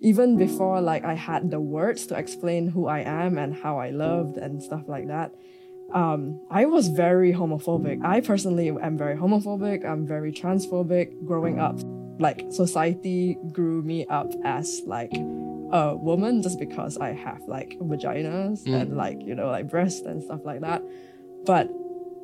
even before like I had the words to explain who I am and how I loved and stuff like that, um, I was very homophobic. I personally am very homophobic. I'm very transphobic growing up. Like society grew me up as like a woman just because I have like vaginas Mm. and like you know like breasts and stuff like that. But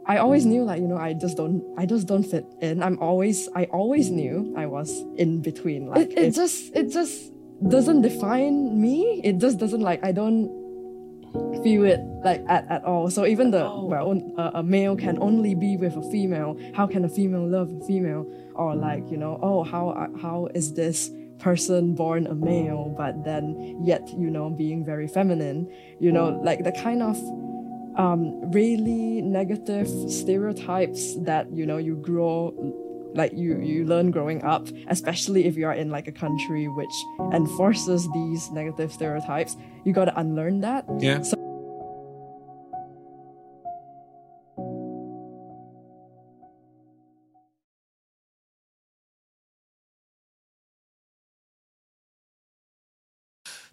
I always knew like you know I just don't I just don't fit in. I'm always I always knew I was in between. Like it, it just it just doesn't define me. It just doesn't like I don't feel it like at, at all. So even the well a, a male can only be with a female. How can a female love a female? Or like you know oh how how is this person born a male but then yet you know being very feminine you know like the kind of um, really negative stereotypes that you know you grow like you you learn growing up especially if you are in like a country which enforces these negative stereotypes you got to unlearn that Yeah. so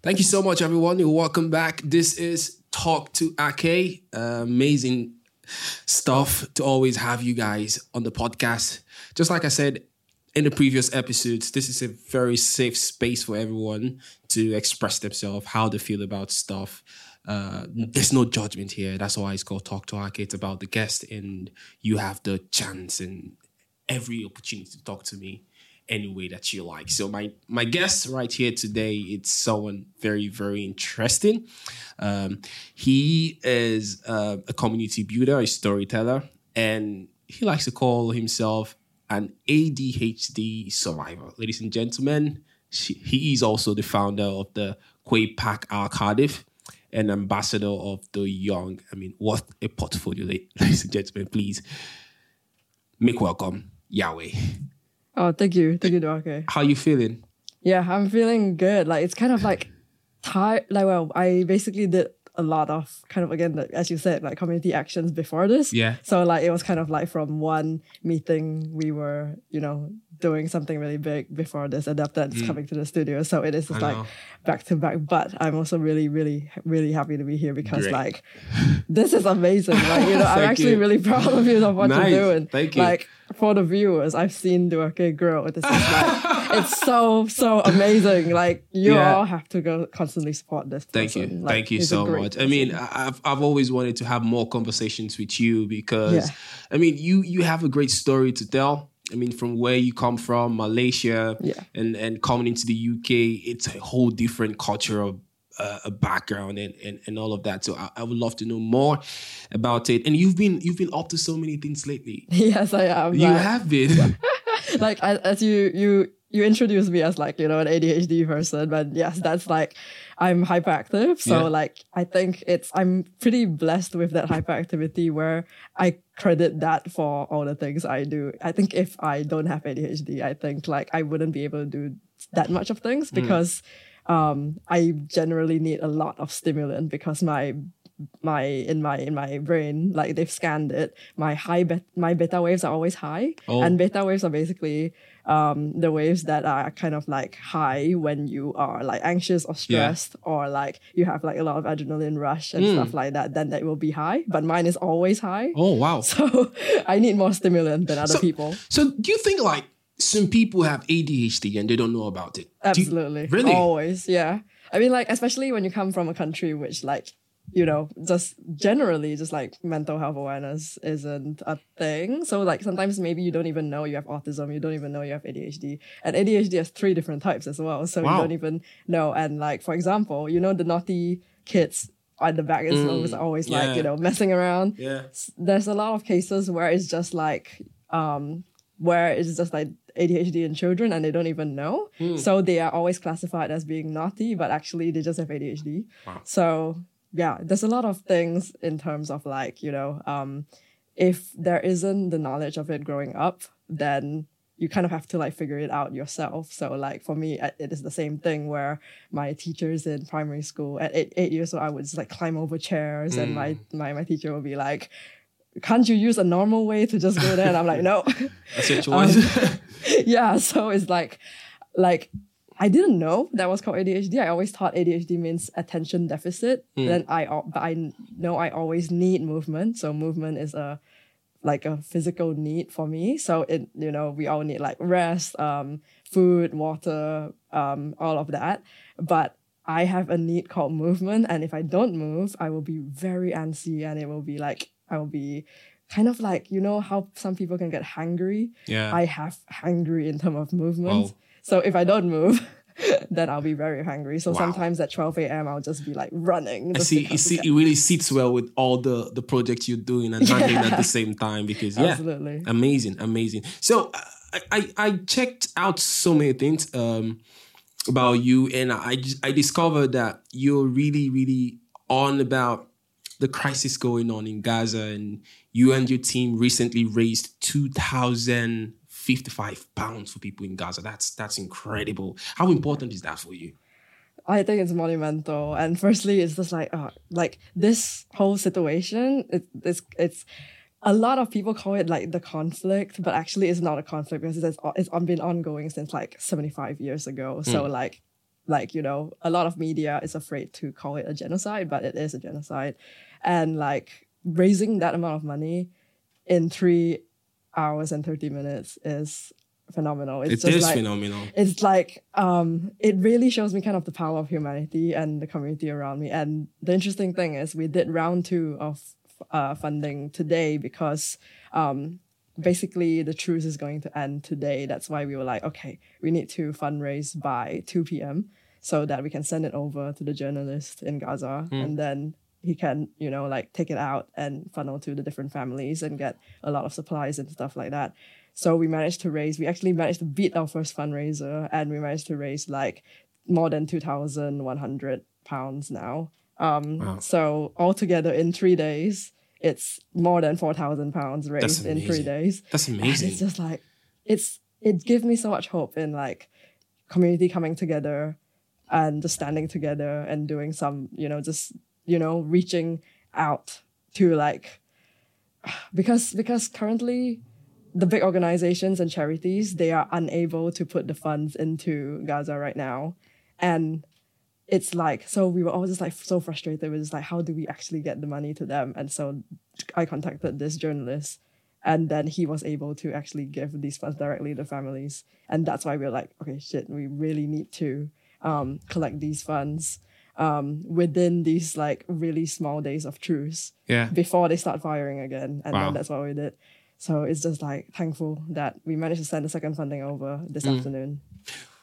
Thank you so much, everyone. You're welcome back. This is Talk to Ake. Uh, amazing stuff to always have you guys on the podcast. Just like I said in the previous episodes, this is a very safe space for everyone to express themselves, how they feel about stuff. Uh, there's no judgment here. That's why it's called Talk to Our Kids about the guest, and you have the chance and every opportunity to talk to me any way that you like. So my my guest right here today, it's someone very very interesting. Um, he is uh, a community builder, a storyteller, and he likes to call himself an ADHD survivor. Ladies and gentlemen, she, he is also the founder of the Quay Park cardiff and ambassador of the young. I mean, what a portfolio, ladies and gentlemen. Please make welcome Jia Wei. Oh thank you thank you okay How you feeling? yeah i'm feeling good like it's kind of like tired like well i basically did a lot of kind of again like, as you said like community actions before this Yeah. so like it was kind of like from one meeting we were you know doing something really big before this and after that's coming to the studio so it is just Mm. I like know. back to back but i'm also really really really happy to be here because Great. like this is amazing like you know i'm actually you. really proud of you of what Nice. you're doing Thank you. like for the viewers i've seen Duake grow this is like it's so so amazing like you Yeah. all have to go constantly support this Thank you. Like, Thank you so great much. I mean. I- I've I've always wanted to have more conversations with you because Yeah. I mean, you you have a great story to tell. I mean, from where you come from, Malaysia, Yeah. and and coming into the UK, it's a whole different culture uh, a background and, and and all of that. So I, I would love to know more about it. And you've been you've been up to so many things lately. yes i am You have been. like as, you you you introduced me as like you know an ADHD person, but yes, that's like I'm hyperactive. So Yeah. like I think it's I'm pretty blessed with that hyperactivity where I credit that for all the things I do. I think if I don't have ADHD, I think like I wouldn't be able to do that much of things mm. because um I generally need a lot of stimulant because my my in my in my brain like they've scanned it my high bet my beta waves are always high Oh. and beta waves are basically um the waves that are kind of like high when you are like anxious or Yeah. stressed or like you have like a lot of adrenaline rush and Mm. stuff like that then that will be high but mine is always high oh wow. so i need more stimulant than other So- people So do you think like some people have ADHD and they don't know about it? Do you- Absolutely. really? Always, yeah. I mean, like, especially when you come from a country which, like, you know, just generally, just like mental health awareness isn't a thing. So, like, sometimes maybe you don't even know you have autism, you don't even know you have ADHD. And ADHD has three different types as well. So, Wow. you don't even know. And, like, for example, you know, the naughty kids at the back is Mm, always, always yeah. like, you know, messing around Yeah. there's a lot of cases where it's just like um where it's just like ADHD in children and they don't even know. Hmm. So they are always classified as being naughty, but actually they just have ADHD. Wow. So yeah, there's a lot of things in terms of like, you know, um if there isn't the knowledge of it growing up, then you kind of have to like figure it out yourself. So like for me, it is the same thing where my teachers in primary school at eight, eight years old, I would just like climb over chairs and my, my, my teacher would be like, can't you use a normal way to just go there? And I'm like, no. That's your Um, yeah. So it's like, like I didn't know that was called ADHD. I always thought ADHD means attention deficit. Mm. Then I but I know I always need movement. So movement is a like a physical need for me. So it you know we all need like rest, um, food, water, um, all of that. But I have a need called movement, and if I don't move, I will be very antsy, and it will be like I will be kind of like you know how some people can get hungry. Yeah, I have hungry in terms of movement. So if I don't move, then I'll be very hungry. So wow. sometimes at 12 a.m. I'll just be like running. I see, you see, it really sits well with all the the projects you're doing and handling yeah. at the same time because yeah, Absolutely. amazing, amazing. So I, I, I checked out so many things um, about you, and I I discovered that you're really really on about the crisis going on in Gaza, and you and your team recently raised two thousand fifty-five pounds for people in Gaza. That's that's incredible. How important is that for you? I think it's monumental. And firstly, it's just like, uh, like this whole situation, it, it's, it's, a lot of people call it like the conflict, but actually it's not a conflict because it's, it's been ongoing since like 75 years ago. So hmm. like, like, you know, a lot of media is afraid to call it a genocide, but it is a genocide. And like raising that amount of money in three hours and 30 minutes is phenomenal. It's it is like, phenomenal. It's like um, it really shows me kind of the power of humanity and the community around me. And the interesting thing is, we did round two of uh, funding today because um, basically the truce is going to end today. That's why we were like, okay, we need to fundraise by 2 p.m. so that we can send it over to the journalist in Gaza, mm. and then he can, you know, like take it out and funnel to the different families and get a lot of supplies and stuff like that. So we managed to raise, we actually managed to beat our first fundraiser and we managed to raise like more than 2,100 pounds now. Um, wow. So altogether in three days, it's more than 4,000 pounds raised in three days. That's amazing. And it's just like, it's, it gives me so much hope in like community coming together and just standing together and doing some, you know, just you know, reaching out to like because because currently the big organizations and charities they are unable to put the funds into Gaza right now. And it's like so we were all just like so frustrated. We're just like, how do we actually get the money to them? And so I contacted this journalist and then he was able to actually give these funds directly to families. And that's why we we're like, okay, shit, we really need to um, collect these funds um, within these like really small days of truce. Yeah. Before they start firing again, and wow. then that's what we did. So it's just like thankful that we managed to send the second funding over this mm. afternoon.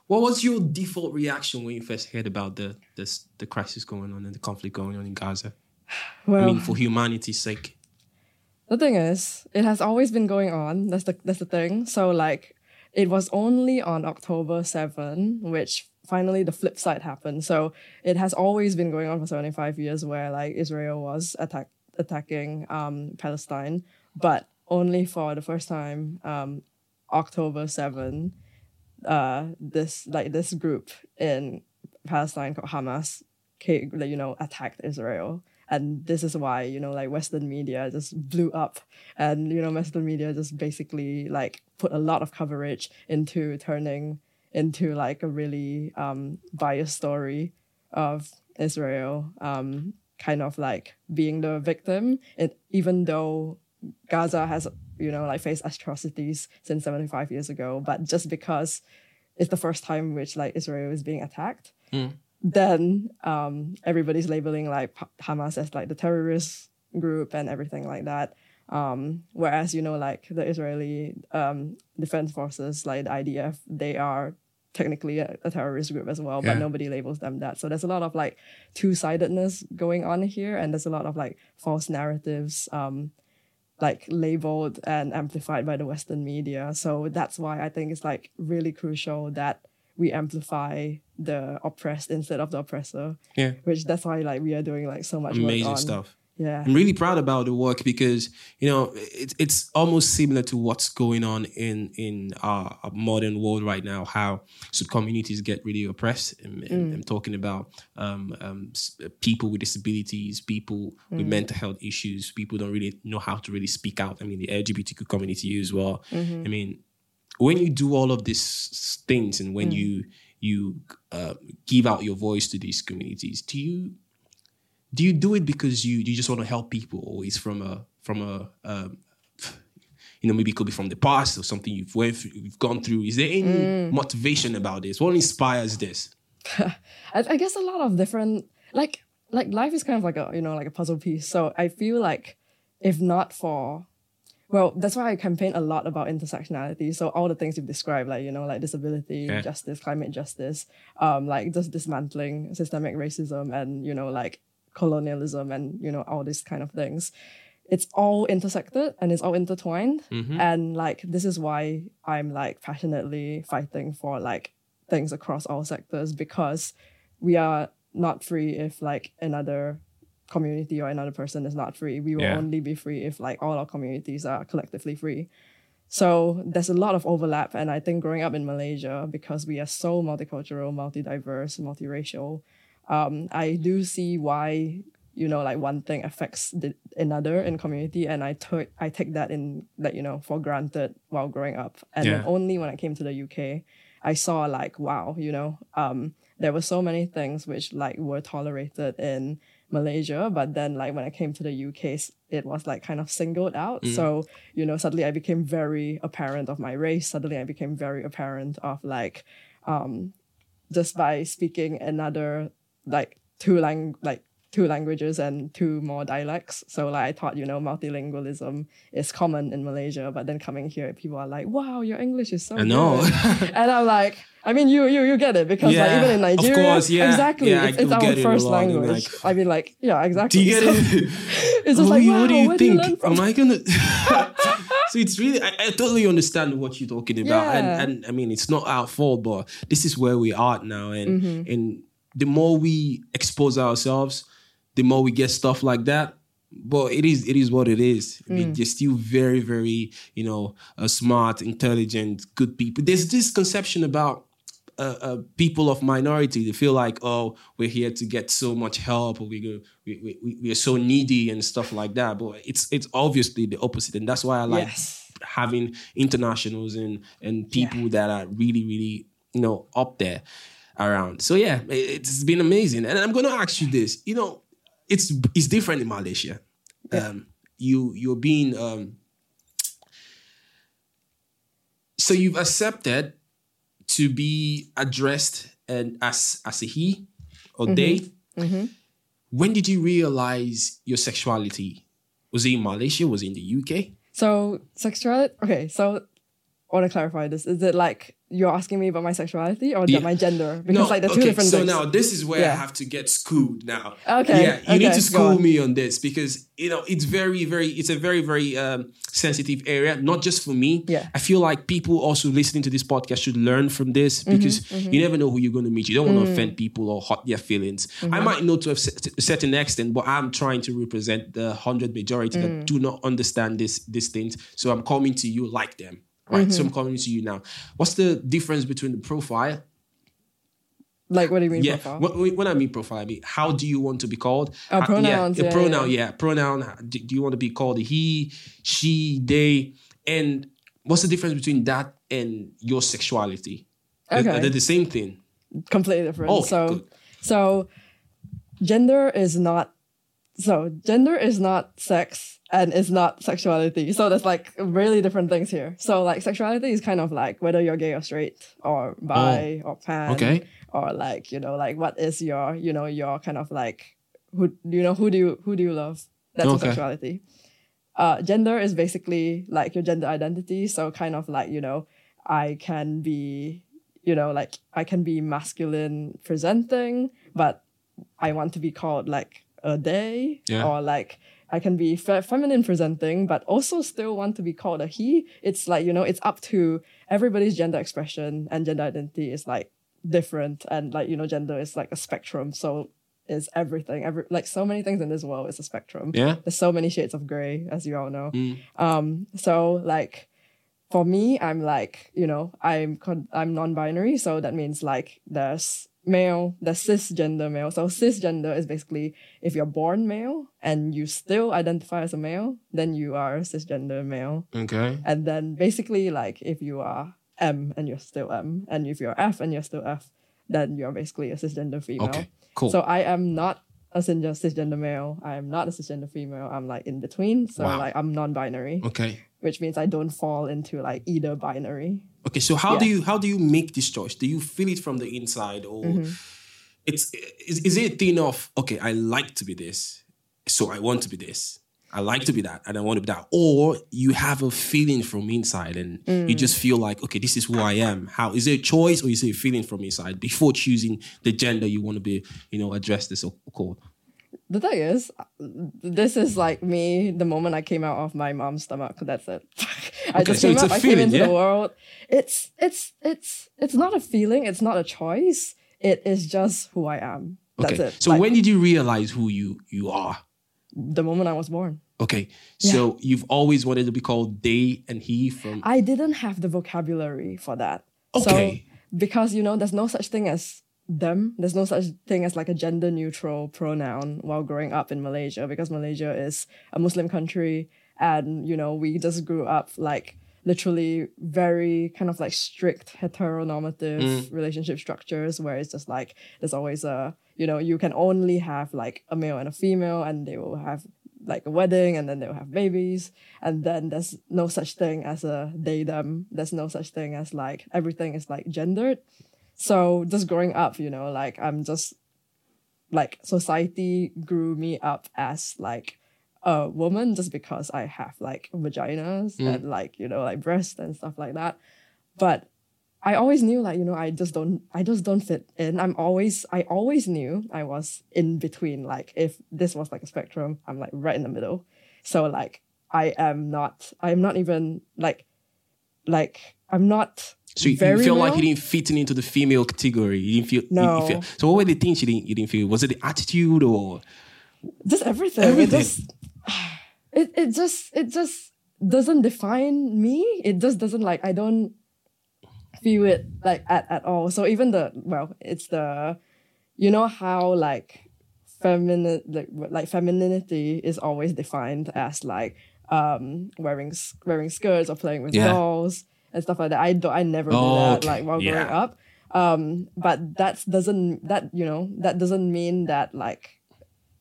What was your default reaction when you first heard about the this the crisis going on and the conflict going on in Gaza? Well, I mean, for humanity's sake. The thing is, it has always been going on. That's the that's the thing. So like, it was only on October seven, which finally the flip side happened. So it has always been going on for 75 years where like Israel was attack, attacking um, Palestine, but only for the first time, um, October 7, uh, this like this group in Palestine called Hamas, came, you know, attacked Israel. And this is why, you know, like Western media just blew up. And, you know, Western media just basically like put a lot of coverage into turning into like a really um, biased story of Israel, um, kind of like being the victim. It even though Gaza has you know like faced atrocities since 75 years ago, but just because it's the first time which like Israel is being attacked, mm. then um, everybody's labeling like Hamas as like the terrorist group and everything like that. Um, whereas you know, like the Israeli um, defense forces, like the IDF, they are technically a, a terrorist group as well, yeah. but nobody labels them that. So there's a lot of like two sidedness going on here, and there's a lot of like false narratives, um, like labeled and amplified by the Western media. So that's why I think it's like really crucial that we amplify the oppressed instead of the oppressor. Yeah. Which that's why like we are doing like so much amazing stuff. Yeah. I'm really proud about the work because, you know, it, it's almost similar to what's going on in, in our, our modern world right now, how sub communities get really oppressed. I'm, mm. I'm talking about um, um, people with disabilities, people mm. with mental health issues, people don't really know how to really speak out. I mean, the LGBTQ community as well. Mm-hmm. I mean, when you do all of these things and when mm. you you uh, give out your voice to these communities. Do you do you do it because you you just want to help people, or it's from a from a um, you know maybe it could be from the past or something you've went through, you've gone through. Is there any mm. motivation about this? What inspires this? I guess a lot of different like like life is kind of like a you know like a puzzle piece. So I feel like if not for well, that's why I campaign a lot about intersectionality. So all the things you've described, like you know, like disability, yeah. justice, climate justice, um, like just dismantling systemic racism and you know, like colonialism and you know, all these kind of things. It's all intersected and it's all intertwined. Mm-hmm. And like this is why I'm like passionately fighting for like things across all sectors because we are not free if like another community or another person is not free. We will yeah. only be free if like all our communities are collectively free. So there's a lot of overlap, and I think growing up in Malaysia because we are so multicultural, multi-diverse, multiracial, um, I do see why you know like one thing affects the, another in community, and I took I take that in that you know for granted while growing up, and yeah. only when I came to the UK, I saw like wow, you know, um, there were so many things which like were tolerated in Malaysia, but then like when I came to the UK, it was like kind of singled out. Mm. So you know, suddenly I became very apparent of my race. Suddenly I became very apparent of like, um, just by speaking another like two lang like two languages and two more dialects. So like I thought, you know, multilingualism is common in Malaysia, but then coming here, people are like, "Wow, your English is so I know. good." and I'm like, I mean, you you you get it because yeah, like even in Nigeria, course, yeah, exactly, yeah, it's, it's our first it language. Like, I mean, like yeah, exactly. Do you get so, it? it's just like, wow, what do you think? Do you Am I gonna? so it's really I, I, totally understand what you're talking about, and and I mean, it's not our fault, but this is where we are now, and mm-hmm. and the more we expose ourselves the more we get stuff like that but it is it is what it is. Mm. They're still very very you know uh, smart, intelligent, good people. There's this conception about uh, uh, people of minority. They feel like oh we're here to get so much help, or we go we, we, we are so needy and stuff like that. But it's it's obviously the opposite, and that's why I like yes. having internationals and and people yeah. that are really really you know up there around. So yeah, it's been amazing, and I'm gonna ask you this. You know it's it's different in Malaysia. Yeah. Um, you you're being um, so you've accepted to be addressed and as as a he or mm-hmm. they. Mm-hmm. When did you realize your sexuality? Was it in Malaysia? Was it in the UK? So sexuality. Okay, so I want to clarify this. Is it like you're asking me about my sexuality or yeah. my gender because no, like the two okay, different so things. now this is where yeah. i have to get schooled now okay yeah you okay, need to school on. me on this because you know it's very very it's a very very um, sensitive area not just for me yeah i feel like people also listening to this podcast should learn from this mm-hmm, because mm-hmm, mm-hmm. you never know who you're going to meet you don't want to mm. offend people or hurt their feelings mm-hmm. i might know to a certain extent but i'm trying to represent the 100 majority mm. that do not understand this these things so i'm coming to you like them right? Mm-hmm. So I'm coming to you now. What's the difference between the profile? Like, what do you mean yeah. profile? When, when I mean profile, I mean, how do you want to be called? Oh, pronouns. Yeah, yeah, pronoun, yeah. yeah. Pronoun. Do, do you want to be called he, she, they? And what's the difference between that and your sexuality? Okay. Are they the same thing? Completely different. Oh, so, good. so gender is not, so gender is not sex and it's not sexuality. So there's like really different things here. So like sexuality is kind of like whether you're gay or straight or bi oh. or pan. Okay. Or like, you know, like what is your, you know, your kind of like who you know, who do you who do you love? That's okay. sexuality. Uh, gender is basically like your gender identity. So kind of like, you know, I can be, you know, like I can be masculine presenting, but I want to be called like a day yeah. or like I can be fe- feminine presenting, but also still want to be called a he. It's like, you know, it's up to everybody's gender expression and gender identity is like different. And like, you know, gender is like a spectrum. So is everything. Every like so many things in this world is a spectrum. Yeah. There's so many shades of gray, as you all know. Mm. Um, so like for me, I'm like, you know, I'm con- I'm non-binary, so that means like there's male, the cisgender male. So cisgender is basically if you're born male and you still identify as a male, then you are a cisgender male. Okay. And then basically like if you are M and you're still M, and if you're F and you're still F, then you're basically a cisgender female. Okay, cool. So I am not a cisgender, male. I am not a cisgender female. I'm like in between. So Wow. like I'm non-binary, okay. Which means I don't fall into like either binary. Okay, so how Yeah. do you how do you make this choice? Do you feel it from the inside, or Mm-hmm. it's is, is it a thing of okay, I like to be this, so I want to be this. I like to be that, and I want to be that. Or you have a feeling from inside, and you Mm. just feel like okay, this is who I am. How is it a choice, or is it a feeling from inside before choosing the gender you want to be, you know, addressed as or called? The thing is, this is like me the moment I came out of my mom's stomach. That's it. I Okay, just so came out. I came into yeah? the world. It's it's it's it's not a feeling. It's not a choice. It is just who I am. That's Okay, it. so Like, when did you realize who you you are? the moment I was born, Okay, so you've always wanted to be called they and he from I didn't have the vocabulary for that. Okay. So because you know, there's no such thing as them. There's no such thing as like a gender neutral pronoun while growing up in Malaysia because Malaysia is a Muslim country and you know, we just grew up like literally very kind of like strict heteronormative mm. relationship structures where it's just like there's always a you know you can only have like a male and a female and they will have like a wedding and then they'll have babies. And then there's no such thing as a they them. There's no such thing as like everything is like gendered so just growing up you know like i'm just like society grew me up as like a woman just because i have like vaginas mm. and like you know like breasts and stuff like that but I always knew like you know I just don't I just don't fit in. I'm always I always knew I was in between. Like if this was like a spectrum, I'm like right in the middle. So like I am not I am not even like like I'm not So you, you feel like you didn't fit in into the female category. You didn't feel. you- you feel- so what were the things you didn't you didn't feel? Was it the attitude or? just everything. Everything. It just it, it just it just doesn't define me. It just doesn't like I don't feel it like at, at all. So even the well, it's the you know how like feminine like, like femininity is always defined as like um wearing wearing skirts or playing with Yeah. dolls and stuff like that. I don't I never Oh, did that okay. like while Yeah. growing up. Um but that doesn't that you know that doesn't mean that like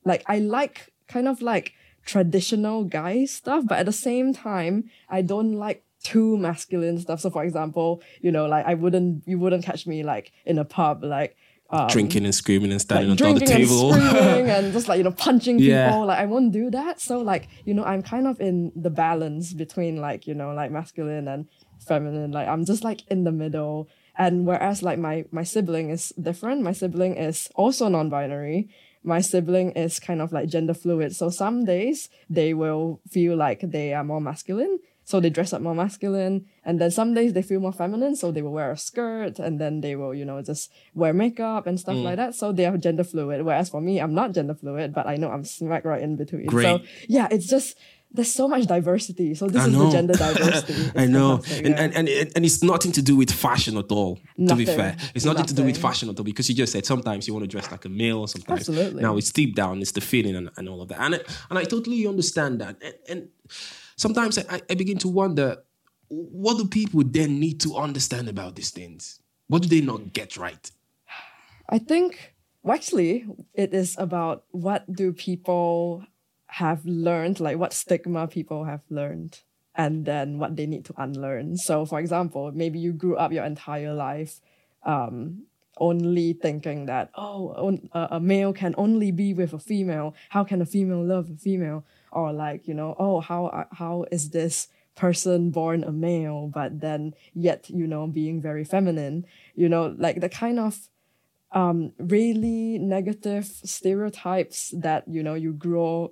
like I like kind of like traditional guy stuff, but at the same time, I don't like too masculine stuff. So for example, you know, like I wouldn't you wouldn't catch me like in a pub like um, drinking and screaming and standing like on top of the table. and screaming and just like you know punching Yeah. people. Like I won't do that. So like you know I'm kind of in the balance between like you know like masculine and feminine. Like I'm just like in the middle. And whereas like my my sibling is different. My sibling is also non-binary. My sibling is kind of like gender fluid. So some days they will feel like they are more masculine. So they dress up more masculine. And then some days they feel more feminine. So they will wear a skirt and then they will, you know, just wear makeup and stuff mm. like that. So they are gender fluid. Whereas for me, I'm not gender fluid, but I know I'm smack right in between. Great. So yeah, it's just there's so much diversity. So this I is know. the gender diversity. I know, and, yeah. and and and it's nothing to do with fashion at all. To be Nothing. fair, it's nothing to do with fashion at all because you just said sometimes you want to dress like a male, sometimes Absolutely. now it's deep down, it's the feeling and, and all of that, and I, and I totally understand that, and, and sometimes I, I begin to wonder what do people then need to understand about these things? What do they not get right? I think, well, actually, it is about what do people have learned, like what stigma people have learned, and then what they need to unlearn. So, for example, maybe you grew up your entire life um, only thinking that, oh, a, a male can only be with a female. How can a female love a female? Or like, you know, oh, how how is this person born a male, but then yet, you know, being very feminine? You know, like the kind of um really negative stereotypes that you know you grow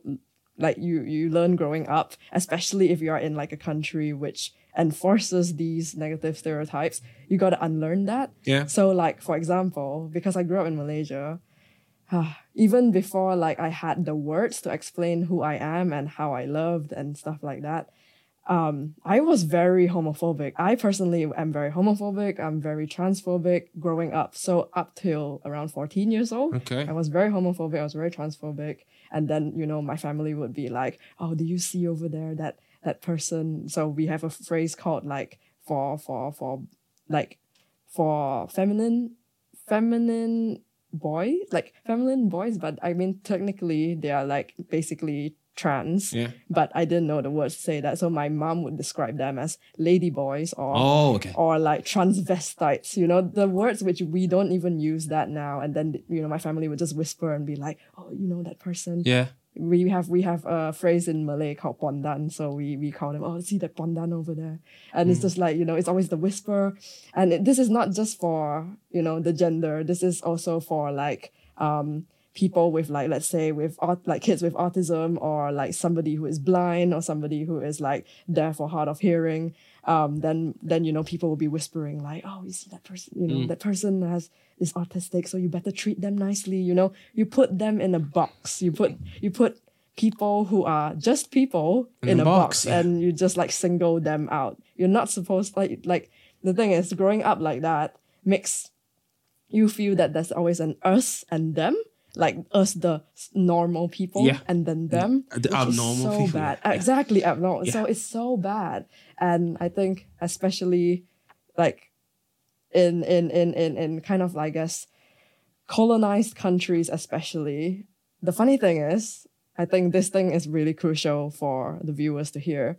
like you you learn growing up especially if you are in like a country which enforces these negative stereotypes you got to unlearn that Yeah. so like for example because i grew up in malaysia even before like i had the words to explain who i am and how i loved and stuff like that um, I was very homophobic. I personally am very homophobic. I'm very transphobic growing up. So up till around 14 years old, Okay. I was very homophobic. I was very transphobic. And then, you know, my family would be like, oh, do you see over there that, that person? So we have a phrase called like for, for, for, like, for feminine feminine boys, like feminine boys, but I mean technically they are like basically trans. Yeah. But I didn't know the words to say that. So my mom would describe them as ladyboys or Oh, okay. or like transvestites, you know, the words which we don't even use that now. And then, you know, my family would just whisper and be like, oh, you know, that person. Yeah. We have we have a phrase in Malay called pondan, so we we call them oh see that pondan over there, and it's just like you know it's always the whisper, and it, this is not just for you know the gender. This is also for like um people with like let's say with aut- like kids with autism or like somebody who is blind or somebody who is like deaf or hard of hearing um then then you know people will be whispering like oh you see that person you know that person has is autistic so you better treat them nicely you know? You put them in a box. You put you put people who are just people in, a a box, box, yeah. and you just like single them out. You're not supposed like like the thing is growing up like that makes you feel that there's always an us and them like us the normal people Yeah. and then them The abnormal so people, bad uh, yeah. exactly abnormal so it's so bad and i think especially like in in in in, in kind of i guess colonized countries especially the funny thing is i think this thing is really crucial for the viewers to hear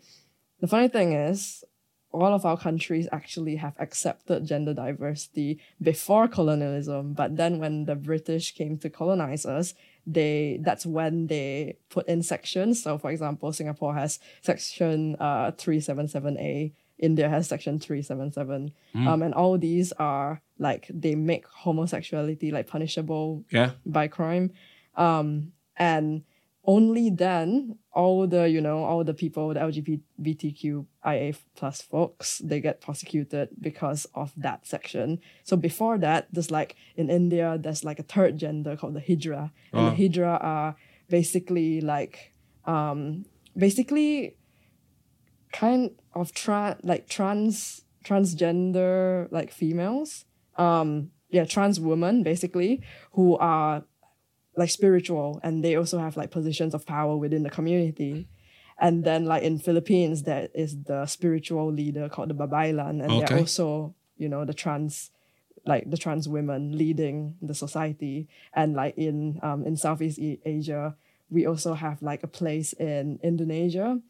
the funny thing is all of our countries actually have accepted gender diversity before colonialism but then when the british came to colonize us they that's when they put in sections. So for example singapore has section uh 377a india has section 377 um and all these are like they make homosexuality like punishable Yeah. by crime. Um and only then all the you know all the people the lgbtqia plus folks they get prosecuted because of that section. So before that there's like in india there's like a third gender called the hijra. And Oh. the hijra are basically like um basically kind of tra- like trans transgender like females. Um yeah trans women basically who are like spiritual and they also have like positions of power within the community and then like in philippines there is the spiritual leader called the babaylan and Okay. they're also you know the trans like the trans women leading the society and like in um in southeast asia we also have like a place in indonesia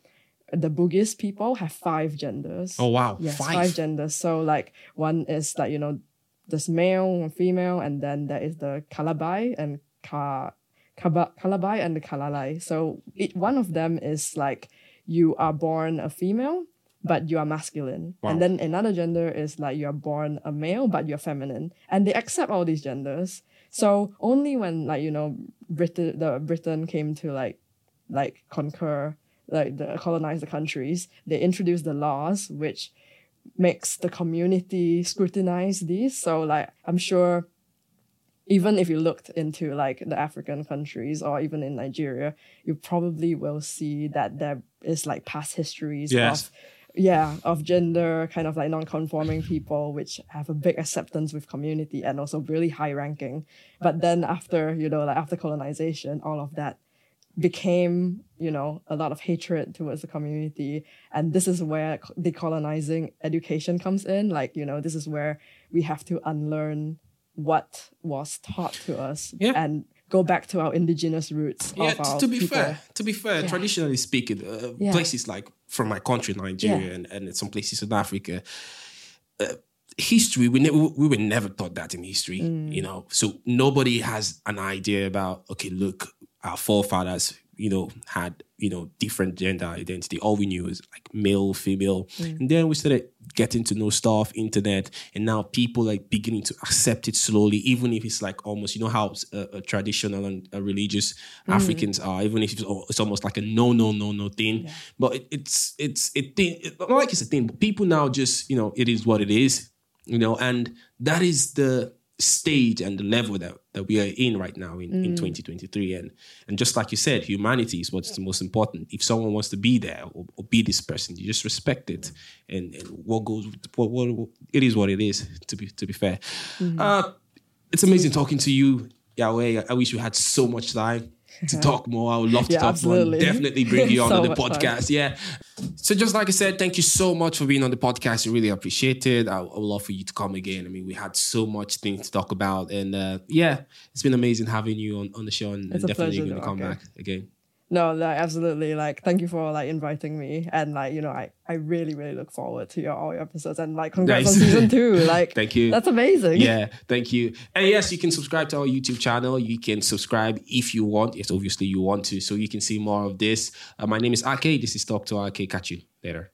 the Bugis people have five genders. Oh wow. Yes, Five. five. genders. So like one is like you know, this male and female, and then there is the Calabai and Ka, Kaba, Calabai and the Calalai. So it, one of them is like you are born a female, but you are masculine, Wow. and then another gender is like you are born a male, but you're feminine, and they accept all these genders. So only when like you know Britain, the Britain came to like like conquer like the colonize the countries they introduced the laws which makes the community scrutinize these so like i'm sure even if you looked into like the african countries or even in nigeria you probably will see that there is like past histories Yes. of yeah of gender kind of like non-conforming people which have a big acceptance with community and also really high ranking. But then after you know like after colonization all of that became you know a lot of hatred towards the community. And this is where decolonizing education comes in. Like you know this is where we have to unlearn what was taught to us Yeah. and go back to our indigenous roots Yeah, of t- our to be people. fair, to be fair, Yeah. traditionally speaking, uh, Yeah. places like from my country, Nigeria, and, and some places in Africa, uh, history we never we were never taught that in history. Mm. You know, so nobody has an idea about okay, look, our forefathers, you know, had you know different gender identity. All we knew was like male, female, Mm. and then we started getting to know stuff, internet, and now people like beginning to accept it slowly, even if it's like almost you know how uh, uh, traditional and uh, religious Mm. Africans are, even if it's, it's almost like a no, no, no, no thing. But it, it's it's it thing. It, not like it's a thing, but people now just you know it is what it is, you know, and that is the stage and the level that, that we are in right now in, in 2023 and and just like you said humanity is what's the most important. If someone wants to be there or, or be this person you just respect it and, and what goes what, what it is what it is to be to be fair. Uh it's amazing talking to you Jia Wei. I wish we had so much time to talk more. I would love to yeah, talk absolutely. more. Definitely bring you on, so the podcast. Fun. Yeah. So just like I said, thank you so much for being on the podcast. I really appreciate it. I, I would love for you to come again. I mean, we had so much things to talk about, and uh, yeah, it's been amazing having you on, on the show, and, and definitely going to come okay. back again no like absolutely. Like thank you for like inviting me. And like you know i i really really look forward to your all your episodes. And like congrats nice. on season two. Like thank you. that's amazing. Yeah thank you. And yes you can subscribe to our youtube channel. You can subscribe if you want. Yes obviously you want to. So you can see more of this. Uh, my name is ake this is talk to ake catch you later